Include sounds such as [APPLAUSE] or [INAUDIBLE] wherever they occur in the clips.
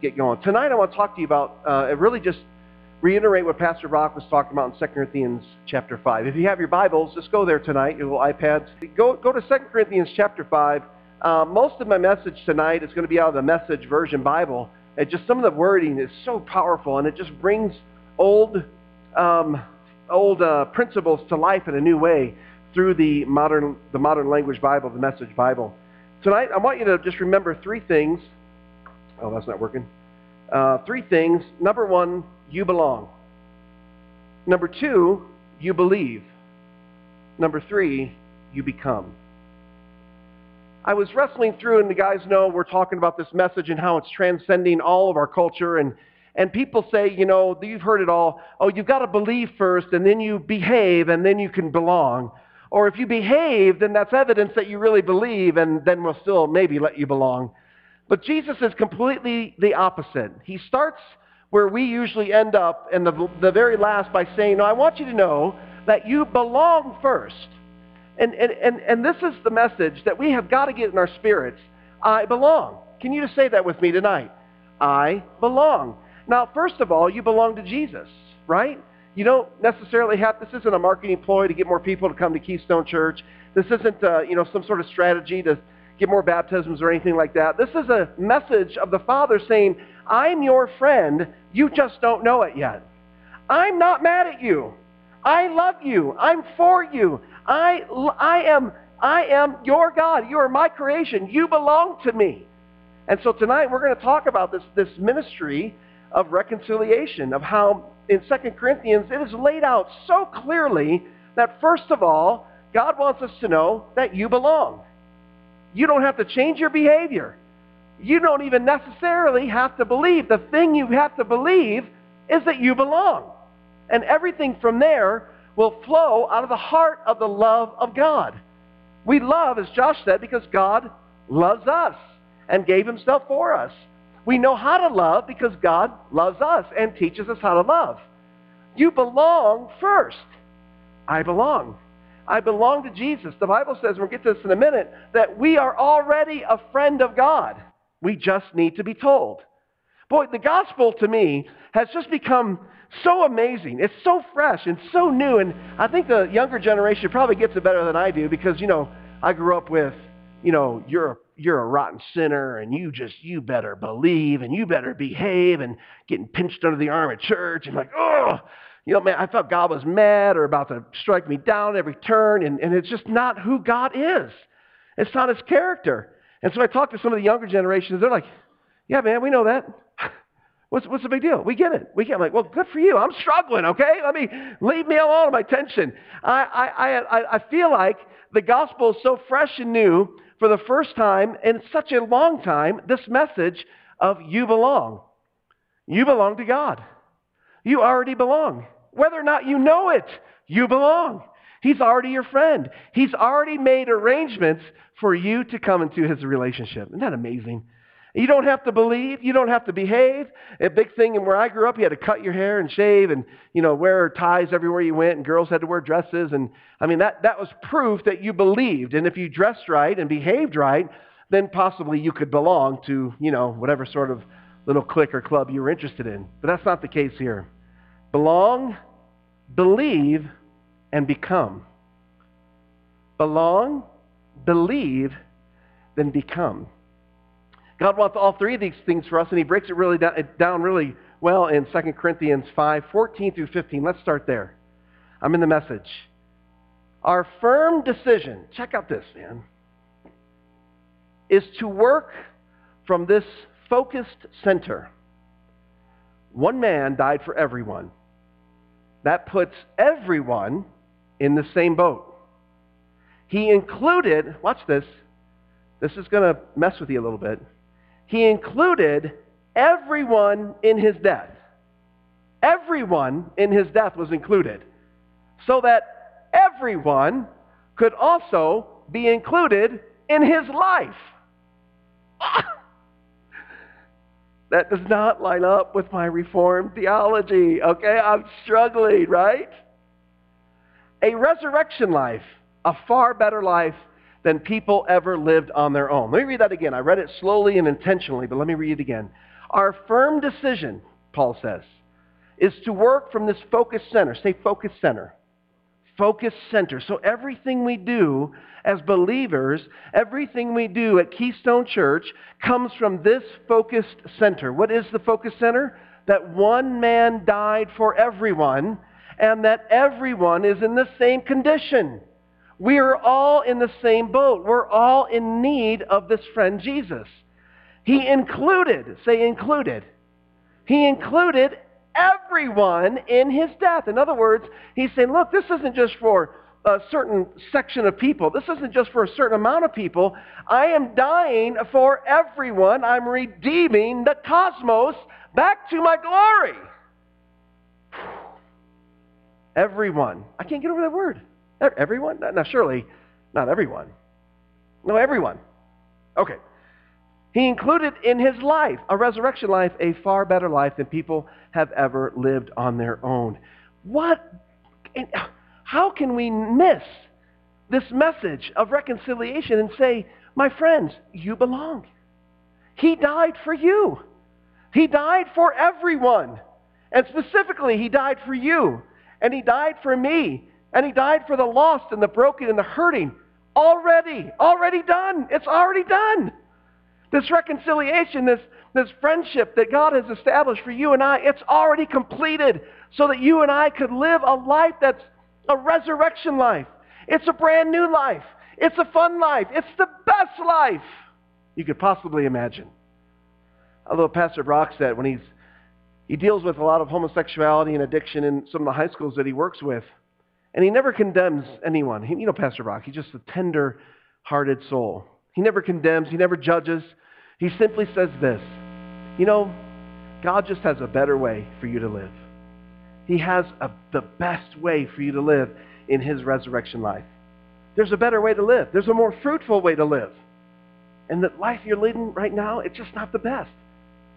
get going. Tonight I want to talk to you about, uh, really just reiterate what Pastor Brock was talking about in 2 Corinthians chapter 5. If you have your Bibles, just go there tonight, your little iPads. Go, go to 2 Corinthians chapter 5. Uh, most of my message tonight is going to be out of the Message Version Bible. And just some of the wording is so powerful, and it just brings old, um, old uh, principles to life in a new way through the modern, the modern language Bible, the Message Bible. Tonight, I want you to just remember three things. Oh, that's not working. Uh, three things. Number one, you belong. Number two, you believe. Number three, you become. I was wrestling through, and the guys know we're talking about this message and how it's transcending all of our culture. And, and people say, you know, you've heard it all. Oh, you've got to believe first, and then you behave, and then you can belong. Or if you behave, then that's evidence that you really believe, and then we'll still maybe let you belong. But Jesus is completely the opposite. He starts where we usually end up in the, the very last by saying, no, I want you to know that you belong first. And, and, and, and this is the message that we have got to get in our spirits. I belong. Can you just say that with me tonight? I belong. Now, first of all, you belong to Jesus, right? You don't necessarily have, this isn't a marketing ploy to get more people to come to Keystone Church. This isn't, uh, you know, some sort of strategy to get more baptisms or anything like that. This is a message of the Father saying, I'm your friend. You just don't know it yet. I'm not mad at you. I love you. I'm for you. I, I, am, I am your God. You are my creation. You belong to me. And so tonight we're going to talk about this, this ministry of reconciliation, of how in 2 Corinthians it is laid out so clearly that first of all, God wants us to know that you belong. You don't have to change your behavior. You don't even necessarily have to believe. The thing you have to believe is that you belong. And everything from there will flow out of the heart of the love of God. We love, as Josh said, because God loves us and gave himself for us. We know how to love because God loves us and teaches us how to love. You belong first. I belong. I belong to Jesus. The Bible says, we'll get to this in a minute, that we are already a friend of God. We just need to be told. Boy, the gospel to me has just become so amazing. It's so fresh and so new. And I think the younger generation probably gets it better than I do because, you know, I grew up with, you know, you're a, you're a rotten sinner and you just, you better believe and you better behave and getting pinched under the arm at church and like, oh, you know, man, I felt God was mad or about to strike me down every turn, and, and it's just not who God is. It's not his character. And so I talk to some of the younger generations, they're like, yeah, man, we know that. [LAUGHS] What's, what's the big deal? We get it. We get it. I'm like, well, good for you. I'm struggling, okay? Let me, leave me alone my tension. I, I, I, I feel like the gospel is so fresh and new for the first time in such a long time, this message of you belong. You belong to God. You already belong. Whether or not you know it, you belong. He's already your friend. He's already made arrangements for you to come into his relationship. Isn't that amazing? You don't have to believe. You don't have to behave. A big thing in where I grew up, you had to cut your hair and shave and, you know, wear ties everywhere you went, and girls had to wear dresses. And, I mean, that, that was proof that you believed. And if you dressed right and behaved right, then possibly you could belong to, you know, whatever sort of little clique or club you were interested in. But that's not the case here. Belong believe, and become. Belong, believe, then become. God wants all three of these things for us, and he breaks it really down, really well in 2 Corinthians 5, 14 through 15. Let's start there. I'm in the message. Our firm decision, check out this, man, is to work from this focused center. One man died for everyone that puts everyone in the same boat. He included, watch this, this is going to mess with you a little bit. He included everyone in his death. Everyone in his death was included. So that everyone could also be included in his life. Ah! That does not line up with my Reformed theology. Okay, I'm struggling, right? A resurrection life, a far better life than people ever lived on their own. Let me read that again. I read it slowly and intentionally, but let me read it again. Our firm decision, Paul says, is to work from this focus center. Say focus center. Focus center. So everything we do as believers, everything we do at Keystone Church comes from this focused center. What is the focus center? That one man died for everyone and that everyone is in the same condition. We are all in the same boat. We're all in need of this friend Jesus. He included, say included, he included everyone in his death. In other words, he's saying, look, this isn't just for a certain section of people. This isn't just for a certain amount of people. I am dying for everyone. I'm redeeming the cosmos back to my glory. Everyone. I can't get over that word. Everyone? Now, surely, not everyone. No, everyone. Okay. He included in his life, a resurrection life, a far better life than people have ever lived on their own. What, how can we miss this message of reconciliation and say, my friends, you belong. He died for you. He died for everyone. And specifically, he died for you. And he died for me. And he died for the lost and the broken and the hurting. Already, already done. It's already done. This reconciliation, this, this friendship that God has established for you and I, it's already completed so that you and I could live a life that's a resurrection life. It's a brand new life. It's a fun life. It's the best life you could possibly imagine. Although Pastor Brock said when he's, he deals with a lot of homosexuality and addiction in some of the high schools that he works with, and he never condemns anyone. He, you know Pastor Brock, he's just a tender-hearted soul. He never condemns. He never judges. He simply says this, you know, God just has a better way for you to live. He has a, the best way for you to live in his resurrection life. There's a better way to live. There's a more fruitful way to live. And the life you're leading right now, it's just not the best.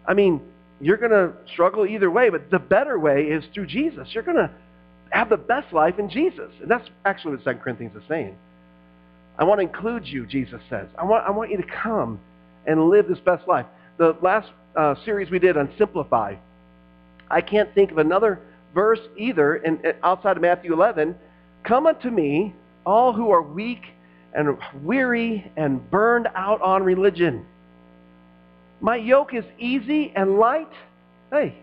I mean, you're going to struggle either way, but the better way is through Jesus. You're going to have the best life in Jesus. And that's actually what 2 Corinthians is saying. I want to include you, Jesus says. I want, I want you to come and live this best life. The last uh, series we did on Simplify, I can't think of another verse either in, outside of Matthew 11. Come unto me, all who are weak and weary and burned out on religion. My yoke is easy and light. Hey,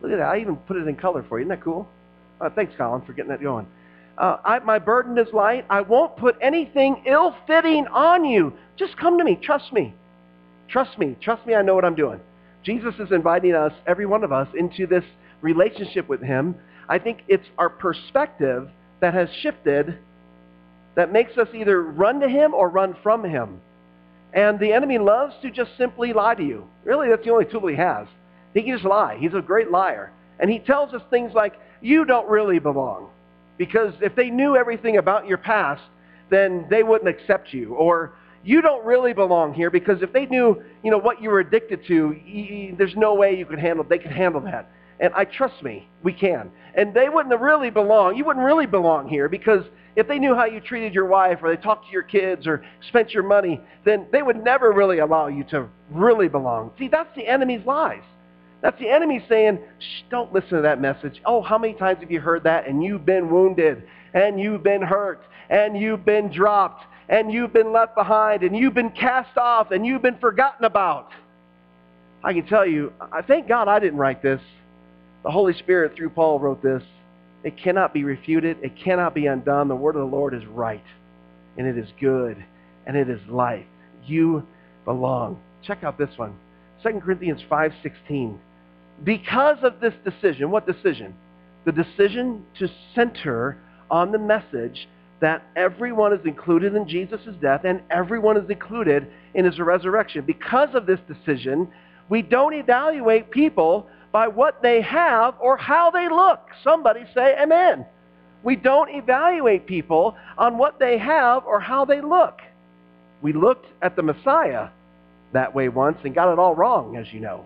look at that. I even put it in color for you. Isn't that cool? Uh, thanks, Colin, for getting that going. Uh, I, my burden is light. I won't put anything ill-fitting on you. Just come to me. Trust me. Trust me. Trust me. I know what I'm doing. Jesus is inviting us, every one of us, into this relationship with him. I think it's our perspective that has shifted that makes us either run to him or run from him. And the enemy loves to just simply lie to you. Really, that's the only tool he has. He can just lie. He's a great liar. And he tells us things like, you don't really belong. Because if they knew everything about your past, then they wouldn't accept you. Or you don't really belong here because if they knew, you know, what you were addicted to, there's no way you could handle, they could handle that. And I trust me, we can. And they wouldn't really belong. You wouldn't really belong here because if they knew how you treated your wife or they talked to your kids or spent your money, then they would never really allow you to really belong. See, that's the enemy's lies. That's the enemy saying, Shh, don't listen to that message. Oh, how many times have you heard that and you've been wounded and you've been hurt and you've been dropped and you've been left behind and you've been cast off and you've been forgotten about. I can tell you, I thank God I didn't write this. The Holy Spirit through Paul wrote this. It cannot be refuted. It cannot be undone. The word of the Lord is right and it is good and it is life. You belong. Check out this one. 2 Corinthians 5.16 because of this decision, what decision? The decision to center on the message that everyone is included in Jesus' death and everyone is included in his resurrection. Because of this decision, we don't evaluate people by what they have or how they look. Somebody say amen. We don't evaluate people on what they have or how they look. We looked at the Messiah that way once and got it all wrong, as you know.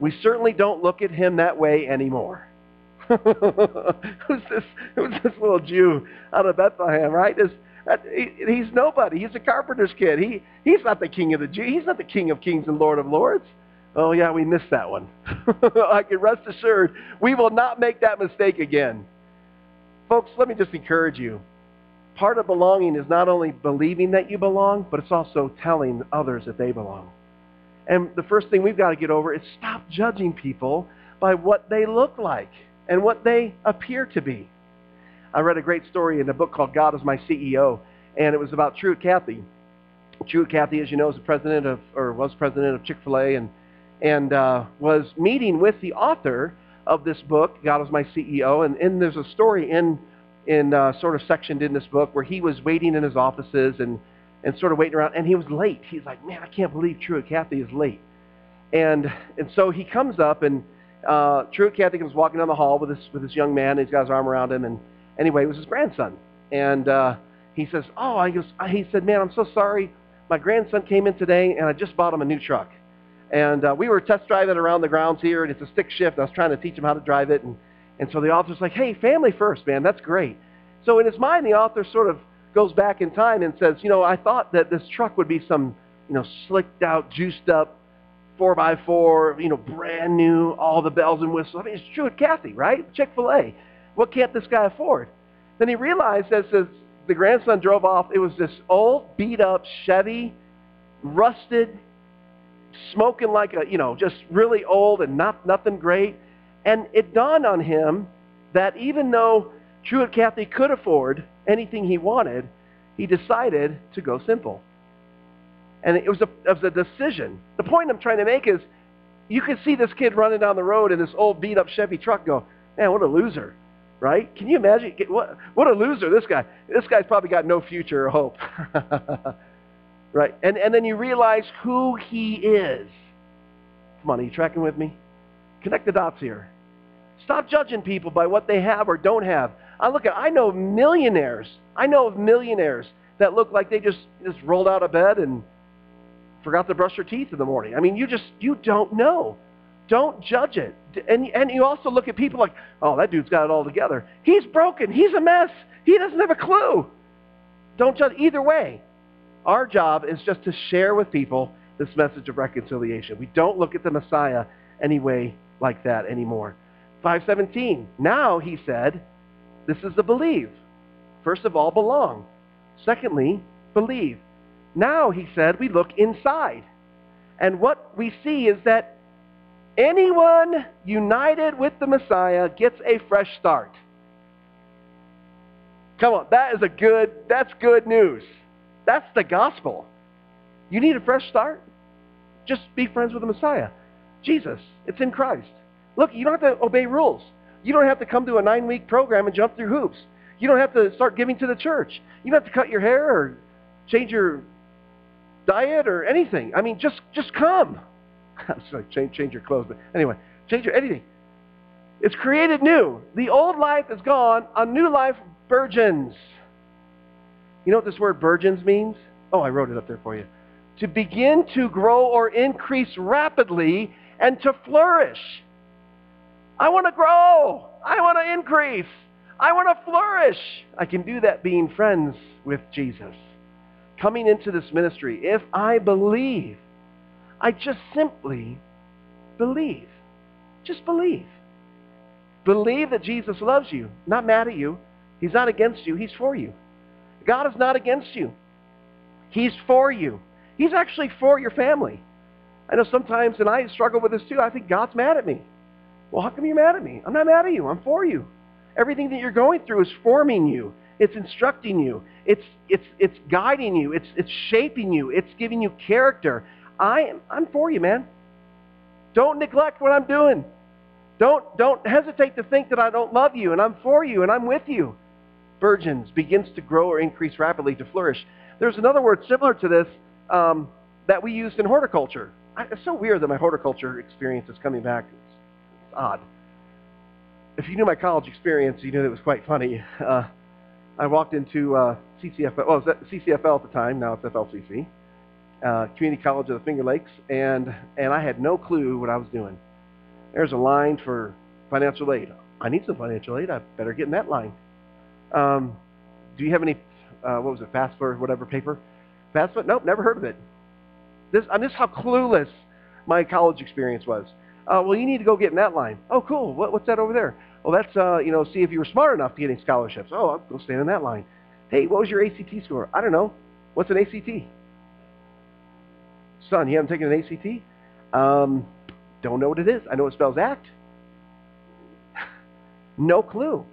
We certainly don't look at him that way anymore. [LAUGHS] who's this? Who's this little Jew out of Bethlehem? Right? This, that, he, he's nobody. He's a carpenter's kid. He he's not the king of the Jews. He's not the king of kings and lord of lords. Oh yeah, we missed that one. [LAUGHS] I can rest assured we will not make that mistake again. Folks, let me just encourage you. Part of belonging is not only believing that you belong, but it's also telling others that they belong. And the first thing we've got to get over is stop judging people by what they look like and what they appear to be. I read a great story in a book called God is My CEO, and it was about Truett Cathy. Truett Cathy, as you know, is the president of, or was president of Chick-fil-A, and and uh, was meeting with the author of this book, God is My CEO, and, and there's a story in in uh, sort of sectioned in this book where he was waiting in his offices and and sort of waiting around, and he was late. He's like, man, I can't believe Truett Cathy is late, and and so he comes up and uh, Truett Cathy was walking down the hall with this with this young man. And he's got his arm around him, and anyway, it was his grandson, and uh, he says, oh, I goes, he said, man, I'm so sorry. My grandson came in today, and I just bought him a new truck. And uh, we were test driving around the grounds here, and it's a stick shift. I was trying to teach him how to drive it. And, and so the author's like, hey, family first, man. That's great. So in his mind, the author sort of goes back in time and says, you know, I thought that this truck would be some, you know, slicked out, juiced up 4x4, you know, brand new, all the bells and whistles. I mean, it's true Truett Cathy, right? Chick-fil-A. What can't this guy afford? Then he realized as the grandson drove off, it was this old, beat-up Chevy, rusted, smoking like a, you know, just really old and not nothing great. And it dawned on him that even though Truett Cathy could afford anything he wanted, he decided to go simple. And it was, a, it was a decision. The point I'm trying to make is you can see this kid running down the road in this old beat-up Chevy truck go, man, what a loser, right? Can you imagine? What, what a loser this guy. This guy's probably got no future or hope. [LAUGHS] Right? And, and then you realize who he is. Come on, are you tracking with me? Connect the dots here. Stop judging people by what they have or don't have. I look at, I know millionaires. I know of millionaires that look like they just, just rolled out of bed and forgot to brush their teeth in the morning. I mean, you just, you don't know. Don't judge it. And, and you also look at people like, oh, that dude's got it all together. He's broken. He's a mess. He doesn't have a clue. Don't judge either way. Our job is just to share with people this message of reconciliation. We don't look at the Messiah anyway like that anymore. 517. Now, he said, this is the believe. First of all, belong. Secondly, believe. Now, he said, we look inside. And what we see is that anyone united with the Messiah gets a fresh start. Come on, that is a good, that's good news. That's the gospel. You need a fresh start? Just be friends with the Messiah. Jesus. It's in Christ. Look, you don't have to obey rules. You don't have to come to a nine-week program and jump through hoops. You don't have to start giving to the church. You don't have to cut your hair or change your diet or anything. I mean, just just come. [LAUGHS] Sorry, change change your clothes, but anyway, change your anything. It's created new. The old life is gone. A new life burgeons. You know what this word burgeons means? Oh, I wrote it up there for you. To begin to grow or increase rapidly and to flourish. I want to grow. I want to increase. I want to flourish. I can do that being friends with Jesus. Coming into this ministry, if I believe, I just simply believe. Just believe. Believe that Jesus loves you, not mad at you. He's not against you. He's for you. God is not against you. He's for you. He's actually for your family. I know sometimes, and I struggle with this too, I think God's mad at me. Well, how come you're mad at me? I'm not mad at you. I'm for you. Everything that you're going through is forming you. It's instructing you. It's, it's, it's guiding you. It's, it's shaping you. It's giving you character. I am, I'm for you, man. Don't neglect what I'm doing. Don't, don't hesitate to think that I don't love you and I'm for you and I'm with you Burgeons begins to grow or increase rapidly to flourish. There's another word similar to this um, that we used in horticulture. I, it's so weird that my horticulture experience is coming back. Odd. If you knew my college experience, you knew it was quite funny. Uh, I walked into uh, CCFL, well, it was CCFL at the time, now it's FLCC, uh, Community College of the Finger Lakes, and, and I had no clue what I was doing. There's a line for financial aid. I need some financial aid. I better get in that line. Um, do you have any, uh, what was it, FAFSA or whatever paper? FAFSA? Nope, never heard of it. This, I mean, this how clueless my college experience was. Uh, well, you need to go get in that line. Oh, cool. What, what's that over there? Well, that's, uh, you know, see if you were smart enough to get any scholarships. Oh, I'll go stand in that line. Hey, what was your ACT score? I don't know. What's an ACT? Son, you haven't taken an ACT? Um, don't know what it is. I know it spells act. [LAUGHS] no clue.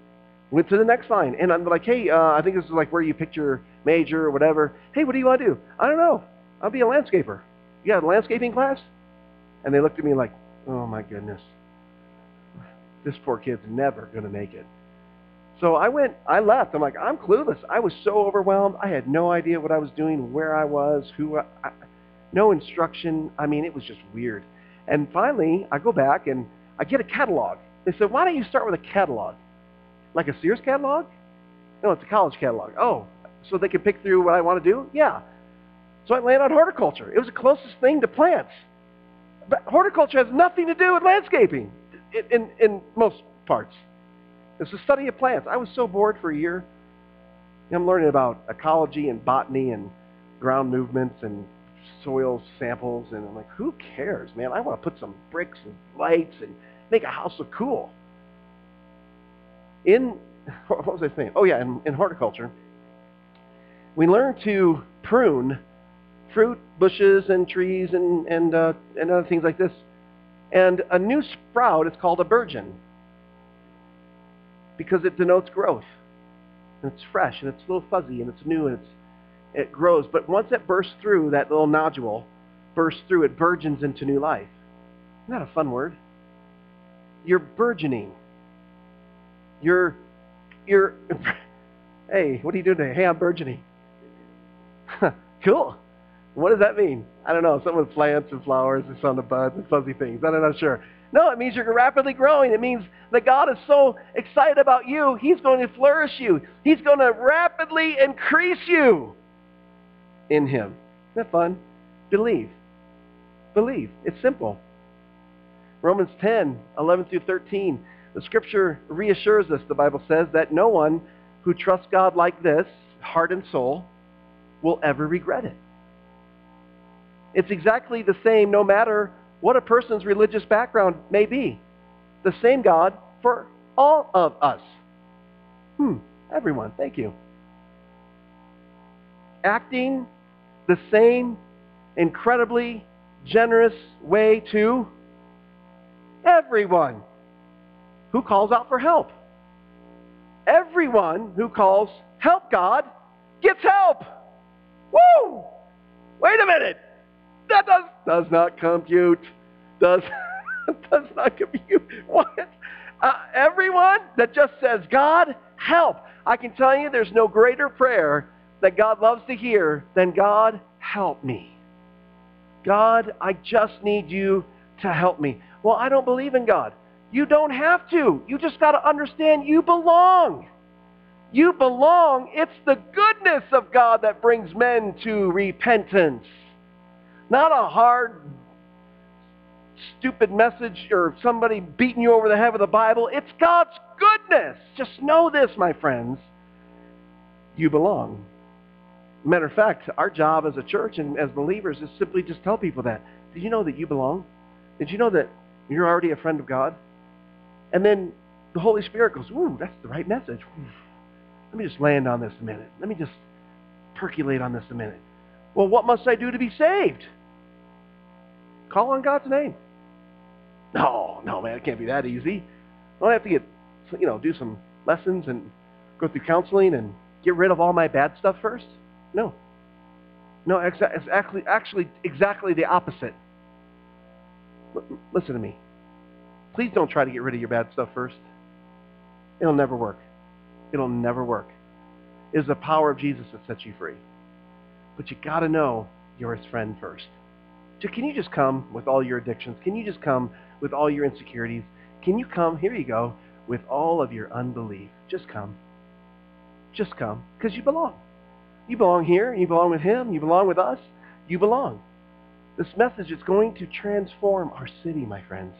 Went to the next line, and I'm like, hey, uh, I think this is like where you pick your major or whatever. Hey, what do you want to do? I don't know. I'll be a landscaper. You got a landscaping class? And they looked at me like, oh my goodness, this poor kid's never going to make it. So I went, I left. I'm like, I'm clueless. I was so overwhelmed. I had no idea what I was doing, where I was, who I, I no instruction. I mean, it was just weird. And finally, I go back and I get a catalog. They said, why don't you start with a catalog? Like a Sears catalog? No, it's a college catalog. Oh, so they can pick through what I want to do? Yeah. So I land on horticulture. It was the closest thing to plants. But horticulture has nothing to do with landscaping in, in, in most parts. It's the study of plants. I was so bored for a year. I'm learning about ecology and botany and ground movements and soil samples, and I'm like, who cares, man? I want to put some bricks and lights and make a house look cool. In, [LAUGHS] what was I saying? Oh yeah, in, in horticulture, we learn to prune fruit bushes and trees and, and, uh, and other things like this. And a new sprout is called a burgeon because it denotes growth. And it's fresh and it's a little fuzzy and it's new and it's, it grows. But once it bursts through, that little nodule bursts through, it burgeons into new life. Isn't that a fun word? You're burgeoning. You're, you're, [LAUGHS] hey, what are you doing today? Hey, I'm burgeoning. [LAUGHS] cool. What does that mean? I don't know. Something with plants and flowers and some of buds and fuzzy things. I'm not sure. No, it means you're rapidly growing. It means that God is so excited about you, he's going to flourish you. He's going to rapidly increase you in him. Isn't that fun? Believe. Believe. It's simple. Romans 10, 11 through 13. The scripture reassures us, the Bible says, that no one who trusts God like this, heart and soul, will ever regret it. It's exactly the same no matter what a person's religious background may be. The same God for all of us. Hmm, everyone, thank you. Acting the same incredibly generous way to everyone who calls out for help. Everyone who calls help God gets help. Woo! Wait a minute. That does, does not compute. Does, [LAUGHS] does not compute. What? Uh, everyone that just says, God, help. I can tell you there's no greater prayer that God loves to hear than God, help me. God, I just need you to help me. Well, I don't believe in God. You don't have to. You just got to understand you belong. You belong. It's the goodness of God that brings men to repentance. Not a hard, stupid message or somebody beating you over the head with the Bible. It's God's goodness. Just know this, my friends. You belong. Matter of fact, our job as a church and as believers is simply just tell people that. Did you know that you belong? Did you know that you're already a friend of God? And then the Holy Spirit goes, ooh, that's the right message. Let me just land on this a minute. Let me just percolate on this a minute. Well, what must I do to be saved? Call on God's name. No, no, man, it can't be that easy. I don't have to get, you know, do some lessons and go through counseling and get rid of all my bad stuff first. No. No, it's actually, actually exactly the opposite. Listen to me. Please don't try to get rid of your bad stuff first. It'll never work. It'll never work. It is the power of Jesus that sets you free. But you got to know you're his friend first. Can you just come with all your addictions? Can you just come with all your insecurities? Can you come, here you go, with all of your unbelief? Just come. Just come, because you belong. You belong here. You belong with him. You belong with us. You belong. This message is going to transform our city, my friends.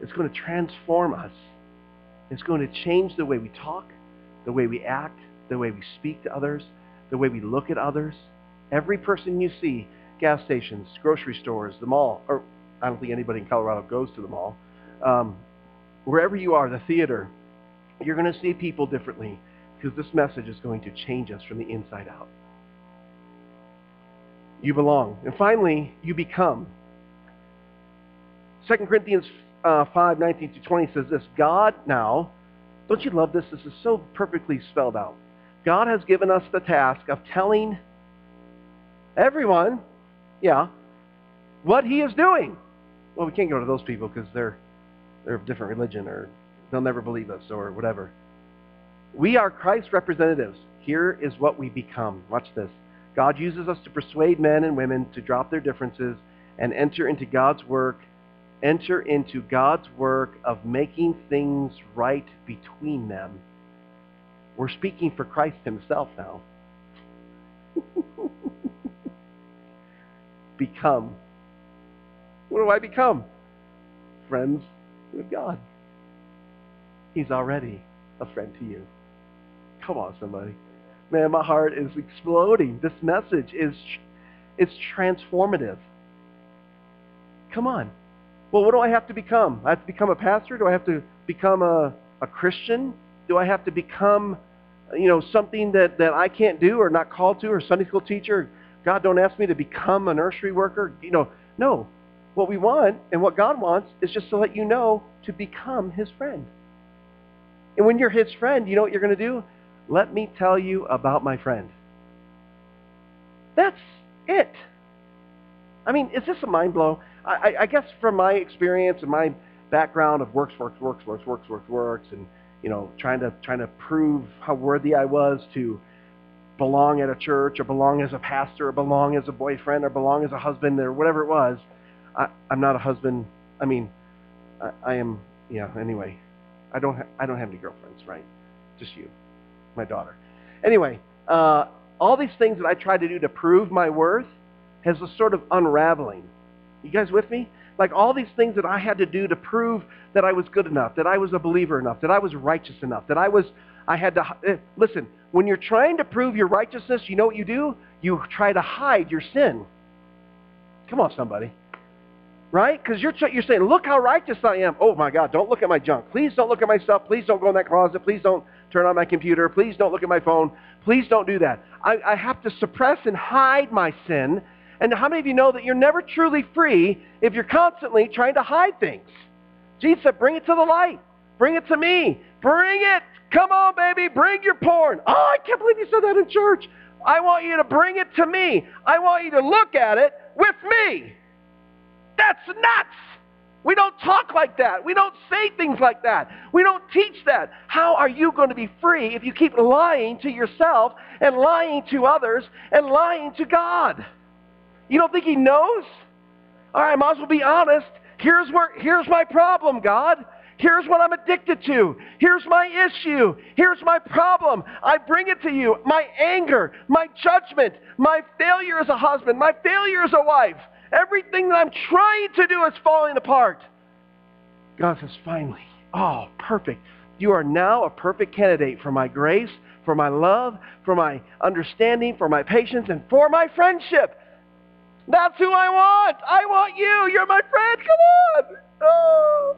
It's going to transform us. It's going to change the way we talk, the way we act, the way we speak to others, the way we look at others. Every person you see gas stations, grocery stores, the mall, or I don't think anybody in Colorado goes to the mall. Um, wherever you are, the theater, you're going to see people differently because this message is going to change us from the inside out. You belong. And finally, you become. 2 Corinthians uh, 5, 19 to 20 says this, God now, don't you love this? This is so perfectly spelled out. God has given us the task of telling everyone, yeah, what he is doing. Well, we can't go to those people because they're, they're of different religion or they'll never believe us or whatever. We are Christ's representatives. Here is what we become. Watch this. God uses us to persuade men and women to drop their differences and enter into God's work, enter into God's work of making things right between them. We're speaking for Christ himself now. [LAUGHS] become. What do I become? Friends with God. He's already a friend to you. Come on, somebody. Man, my heart is exploding. This message is it's transformative. Come on. Well, what do I have to become? I have to become a pastor? Do I have to become a, a Christian? Do I have to become, you know, something that, that I can't do or not called to or Sunday school teacher? God, don't ask me to become a nursery worker. You know, no. What we want and what God wants is just to let you know to become his friend. And when you're his friend, you know what you're going to do? Let me tell you about my friend. That's it. I mean, is this a mind blow? I, I, guess from my experience and my background of works, works, works, works, works, works, works, and you know, trying to trying to prove how worthy I was to belong at a church or belong as a pastor or belong as a boyfriend or belong as a husband or whatever it was. I, I'm not a husband. I mean, I, I am. Yeah. Anyway, I don't. Ha- I don't have any girlfriends, right? Just you my daughter. Anyway, uh, all these things that I tried to do to prove my worth has a sort of unraveling. You guys with me? Like all these things that I had to do to prove that I was good enough, that I was a believer enough, that I was righteous enough, that I was, I had to, uh, listen, when you're trying to prove your righteousness, you know what you do? You try to hide your sin. Come on, somebody. Right? Because you're, you're saying, look how righteous I am. Oh, my God, don't look at my junk. Please don't look at my stuff. Please don't go in that closet. Please don't turn on my computer. Please don't look at my phone. Please don't do that. I, I have to suppress and hide my sin. And how many of you know that you're never truly free if you're constantly trying to hide things? Jesus said, bring it to the light. Bring it to me. Bring it. Come on, baby. Bring your porn. Oh, I can't believe you said that in church. I want you to bring it to me. I want you to look at it with me. That's nuts. We don't talk like that. We don't say things like that. We don't teach that. How are you going to be free if you keep lying to yourself and lying to others and lying to God? You don't think he knows? All right, I might as well be honest. Here's where here's my problem, God. Here's what I'm addicted to. Here's my issue. Here's my problem. I bring it to you. My anger, my judgment, my failure as a husband, my failure as a wife. Everything that I'm trying to do is falling apart. God says, finally, oh, perfect. You are now a perfect candidate for my grace, for my love, for my understanding, for my patience, and for my friendship. That's who I want. I want you. You're my friend. Come on. Oh.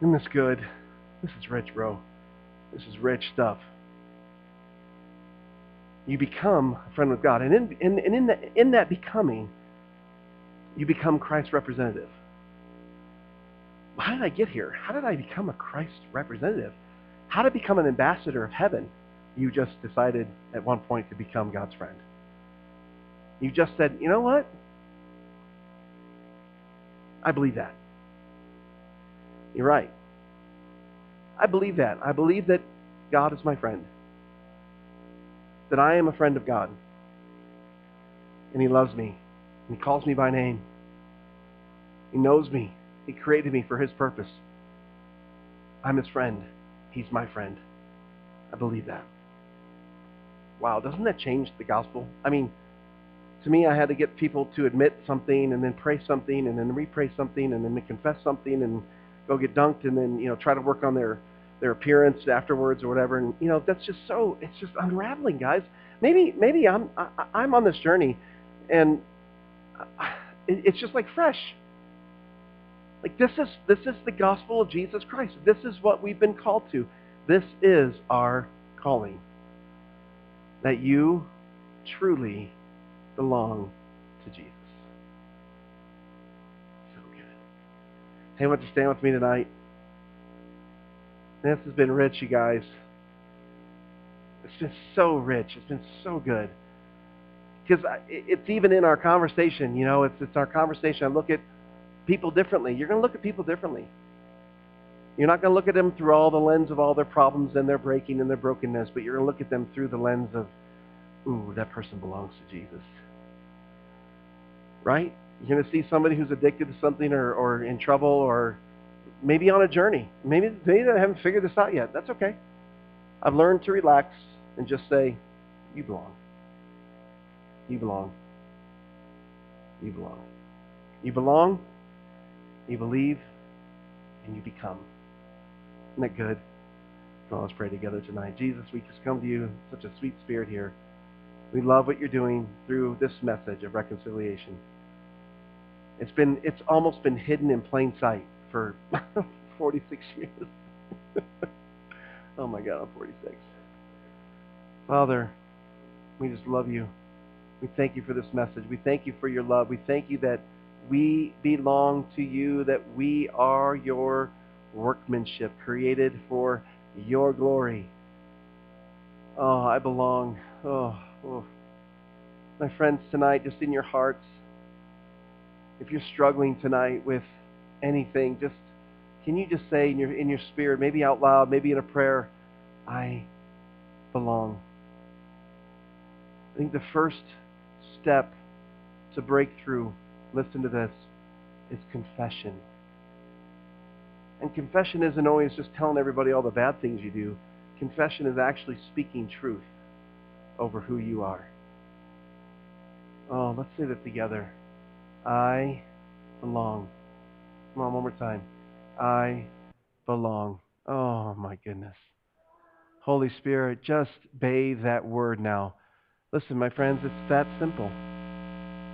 Isn't this good? This is rich, bro. This is rich stuff you become a friend with God. And in, in, and in, that, in that becoming, you become Christ's representative. How did I get here? How did I become a Christ representative? How to become an ambassador of heaven? You just decided at one point to become God's friend. You just said, you know what? I believe that. You're right. I believe that. I believe that God is my friend that I am a friend of God. And he loves me. And he calls me by name. He knows me. He created me for his purpose. I'm his friend. He's my friend. I believe that. Wow, doesn't that change the gospel? I mean, to me, I had to get people to admit something and then pray something and then repray something and then confess something and go get dunked and then, you know, try to work on their their appearance afterwards or whatever. And, you know, that's just so, it's just unraveling, guys. maybe maybe I'm I, I'm on this journey, and it's just like fresh. Like this is this is the gospel of Jesus Christ. This is what we've been called to. This is our calling. That you truly belong to Jesus. Hey, want to stand with me tonight? This has been rich, you guys. It's been so rich. It's been so good. Because it's even in our conversation, you know, it's, it's our conversation. I look at people differently. You're going to look at people differently. You're not going to look at them through all the lens of all their problems and their breaking and their brokenness, but you're going to look at them through the lens of, ooh, that person belongs to Jesus. Right? You're going to see somebody who's addicted to something or, or in trouble or maybe on a journey. Maybe, maybe they haven't figured this out yet. That's okay. I've learned to relax and just say, you belong. You belong. You belong. You belong, you believe, and you become. Isn't that good? So let's pray together tonight. Jesus, we just come to you, such a sweet spirit here. We love what you're doing through this message of reconciliation. It's been it's almost been hidden in plain sight for [LAUGHS] 46 years. [LAUGHS] oh my God, I'm 46. Father, we just love you. We thank you for this message. We thank you for your love. We thank you that we belong to you, that we are your workmanship, created for your glory. Oh, I belong. Oh, oh. My friends, tonight, just in your hearts, if you're struggling tonight with anything, just can you just say in your in your spirit, maybe out loud, maybe in a prayer, I belong. I think the first step to breakthrough, listen to this, is confession. And confession isn't always just telling everybody all the bad things you do. Confession is actually speaking truth over who you are. Oh, let's say that together. I belong. Come on, one more time. I belong. Oh, my goodness. Holy Spirit, just bathe that word now. Listen, my friends, it's that simple.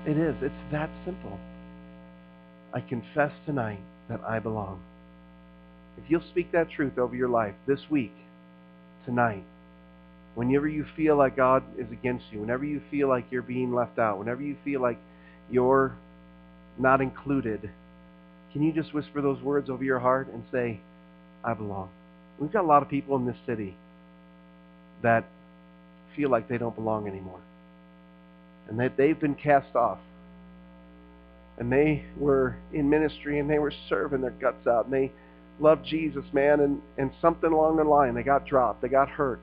It is. It's that simple. I confess tonight that I belong. If you'll speak that truth over your life this week, tonight, whenever you feel like God is against you, whenever you feel like you're being left out, whenever you feel like you're not included, can you just whisper those words over your heart and say, I belong? We've got a lot of people in this city that feel like they don't belong anymore. And that they've been cast off. And they were in ministry and they were serving their guts out. And they loved Jesus, man. And, and something along the line, they got dropped. They got hurt.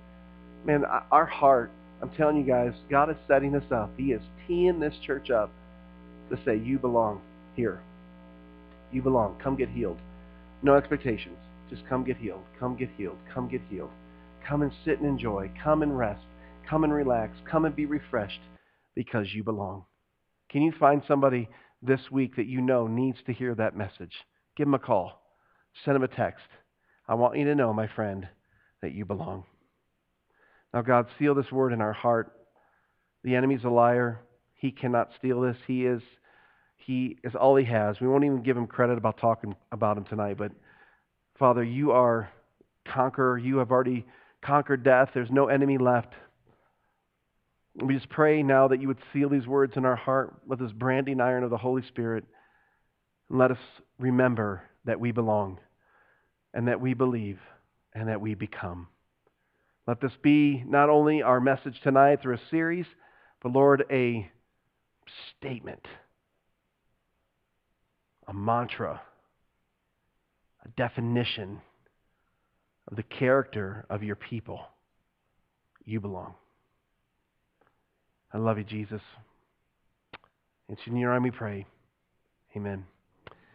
Man, our heart, I'm telling you guys, God is setting us up. He is teeing this church up to say, you belong here. You belong. Come get healed. No expectations. Just come get healed. Come get healed. Come get healed. Come and sit and enjoy. Come and rest. Come and relax. Come and be refreshed because you belong. Can you find somebody this week that you know needs to hear that message? Give them a call. Send them a text. I want you to know, my friend, that you belong. Now, God, seal this word in our heart. The enemy's a liar. He cannot steal this. He is, he is all he has. We won't even give him credit about talking about him tonight. But, Father, you are conqueror. You have already conquered death. There's no enemy left. We just pray now that you would seal these words in our heart with this branding iron of the Holy Spirit. And let us remember that we belong and that we believe and that we become. Let this be not only our message tonight through a series, but Lord, a statement, a mantra, a definition of the character of your people. You belong. I love you, Jesus. It's in your name we pray. Amen.